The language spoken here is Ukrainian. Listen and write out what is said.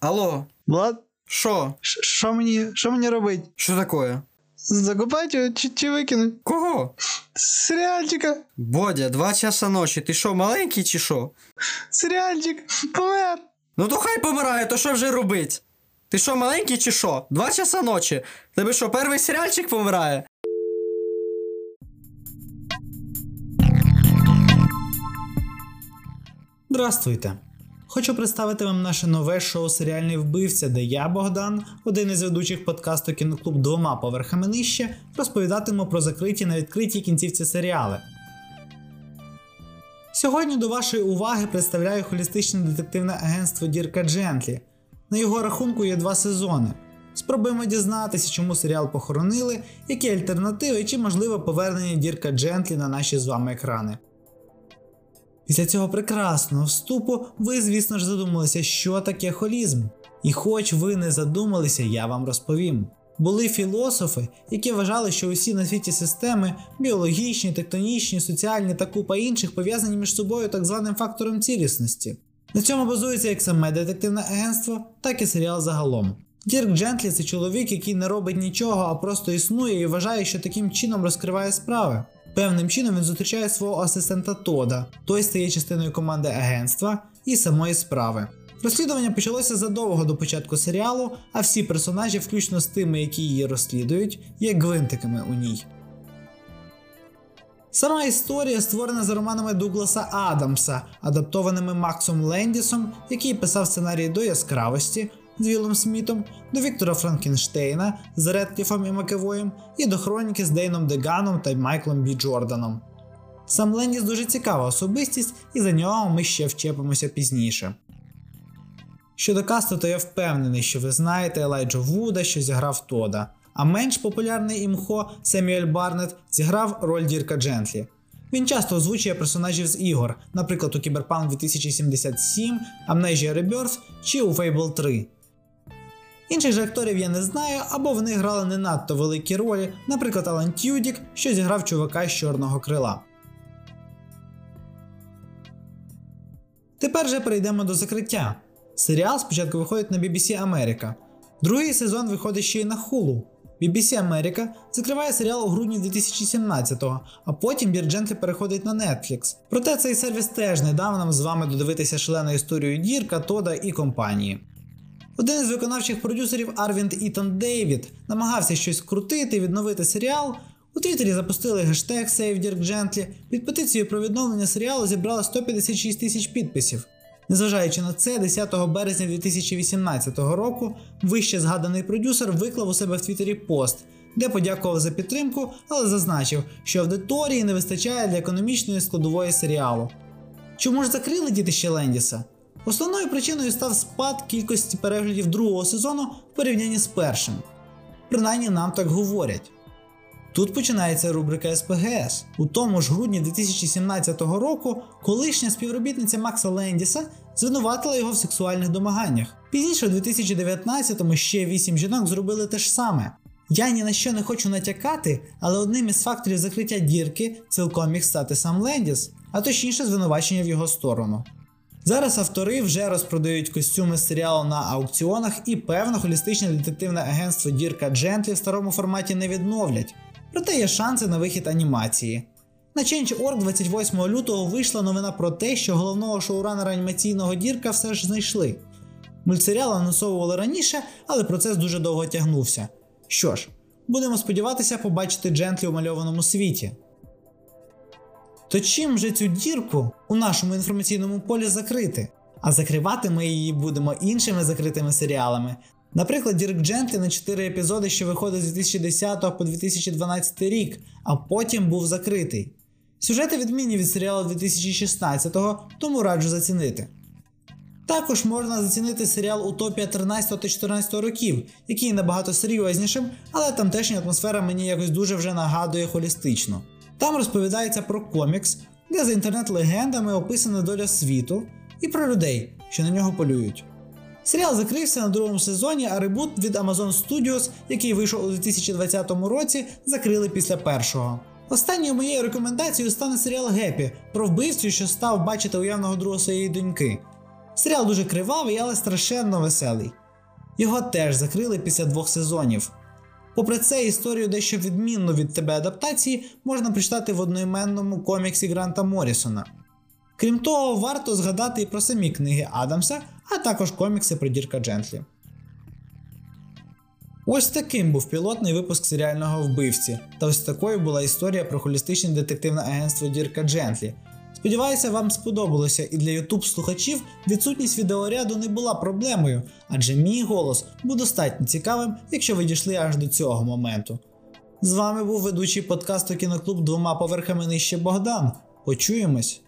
Алло, Влад, що? що мені, що мені робить? Що таке? Закопати його чи, чи викинуть? Кого? Серіальчика! Бодя, два часа ночі. Ти що, маленький чи що? Серіальчик! Помер! Ну то хай помирає, то що вже робить? Ти що, маленький чи що? Два часа ночі. Тебе що, перший серіальчик помирає? Здравствуйте! Хочу представити вам наше нове шоу Серіальний вбивця, де я, Богдан, один із ведучих подкасту Кіноклуб двома поверхами нижче, розповідатиму про закриті на відкритій кінцівці серіали. Сьогодні до вашої уваги представляю холістичне детективне агентство Дірка Джентлі. На його рахунку є два сезони. Спробуємо дізнатися, чому серіал похоронили, які альтернативи чи можливе повернення Дірка Джентлі на наші з вами екрани. Після цього прекрасного вступу ви, звісно ж, задумалися, що таке холізм. І хоч ви не задумалися, я вам розповім. Були філософи, які вважали, що усі на світі системи біологічні, тектонічні, соціальні та купа інших пов'язані між собою так званим фактором цілісності. На цьому базується як саме детективне агентство, так і серіал загалом. Дірк Джентлі це чоловік, який не робить нічого, а просто існує і вважає, що таким чином розкриває справи. Певним чином він зустрічає свого асистента Тода, той стає частиною команди агентства і самої справи. Розслідування почалося задовго до початку серіалу, а всі персонажі, включно з тими, які її розслідують, є гвинтиками у ній. Сама історія створена за романами Дугласа Адамса, адаптованими Максом Лендісом, який писав сценарії до яскравості Вілом Смітом, до Віктора Франкенштейна з Редкліфом і Макевоєм, і до хроніки з Дейном Деганом та Майклом Бі Джорданом. Сам Лендіс дуже цікава особистість, і за нього ми ще вчепимося пізніше. Щодо касту, то я впевнений, що ви знаєте Елайджа Вуда, що зіграв Тода, а менш популярний імхо Семюель Барнет зіграв роль Дірка Джентлі. Він часто озвучує персонажів з ігор, наприклад, у Cyberpunk 2077, Amnesia Rebirth чи у Fable 3. Інших же акторів я не знаю, або вони грали не надто великі ролі, наприклад, Алан Тюдік, що зіграв чувака з чорного крила. Тепер же перейдемо до закриття. Серіал спочатку виходить на BBC Америка. Другий сезон виходить ще й на Hulu. BBC Америка закриває серіал у грудні 2017-го, а потім Бірджентлі переходить на Netflix. Проте цей сервіс теж не дав нам з вами додивитися шалену історію Дірка, Тода і компанії. Один із виконавчих продюсерів Арвінд Ітан Дейвід намагався щось крутити, відновити серіал. У Твіттері запустили гештег Save Dirk Gently. Під петицією про відновлення серіалу зібрало 156 тисяч підписів. Незважаючи на це, 10 березня 2018 року вище згаданий продюсер виклав у себе в Твіттері пост, де подякував за підтримку, але зазначив, що аудиторії не вистачає для економічної складової серіалу. Чому ж закрили дітище Лендіса? Основною причиною став спад кількості переглядів другого сезону в порівнянні з першим. Принаймні нам так говорять. Тут починається рубрика СПГС. У тому ж грудні 2017 року колишня співробітниця Макса Лендіса звинуватила його в сексуальних домаганнях. Пізніше, у 2019-му ще 8 жінок зробили те ж саме. Я ні на що не хочу натякати, але одним із факторів закриття дірки цілком міг стати сам Лендіс, а точніше звинувачення в його сторону. Зараз автори вже розпродають костюми серіалу на аукціонах і певно холістичне детективне агентство Дірка Джентлі в старому форматі не відновлять. Проте є шанси на вихід анімації. На Change.org 28 лютого вийшла новина про те, що головного шоуранера анімаційного Дірка все ж знайшли. Мультсеріал анонсовували раніше, але процес дуже довго тягнувся. Що ж, будемо сподіватися побачити Джентлі у мальованому світі. То чим же цю дірку у нашому інформаційному полі закрити? А закривати ми її будемо іншими закритими серіалами. Наприклад, Дірк Джентлі на 4 епізоди, що виходить з 2010 по 2012 рік, а потім був закритий. Сюжети відмінні від серіалу 2016-го, тому раджу зацінити. Також можна зацінити серіал Утопія 13 та 14 років, який набагато серйознішим, але тамтешня атмосфера мені якось дуже вже нагадує холістично. Там розповідається про комікс, де за інтернет-легендами описана доля світу і про людей, що на нього полюють. Серіал закрився на другому сезоні, а ребут від Amazon Studios, який вийшов у 2020 році, закрили після першого. Останньою моєю рекомендацією стане серіал Гепі про вбивцю, що став бачити уявного друга своєї доньки. Серіал дуже кривавий, але страшенно веселий. Його теж закрили після двох сезонів. Попри це, історію дещо відмінну від тебе адаптації можна прочитати в одноіменному коміксі Гранта Моррісона. Крім того, варто згадати і про самі книги Адамса, а також комікси про Дірка Джентлі. Ось таким був пілотний випуск серіального вбивці, та ось такою була історія про холістичне детективне агентство Дірка Джентлі. Сподіваюся, вам сподобалося, і для YouTube слухачів відсутність відеоряду не була проблемою, адже мій голос був достатньо цікавим, якщо ви дійшли аж до цього моменту. З вами був ведучий подкасту Кіноклуб двома поверхами нижче Богдан. Почуємось!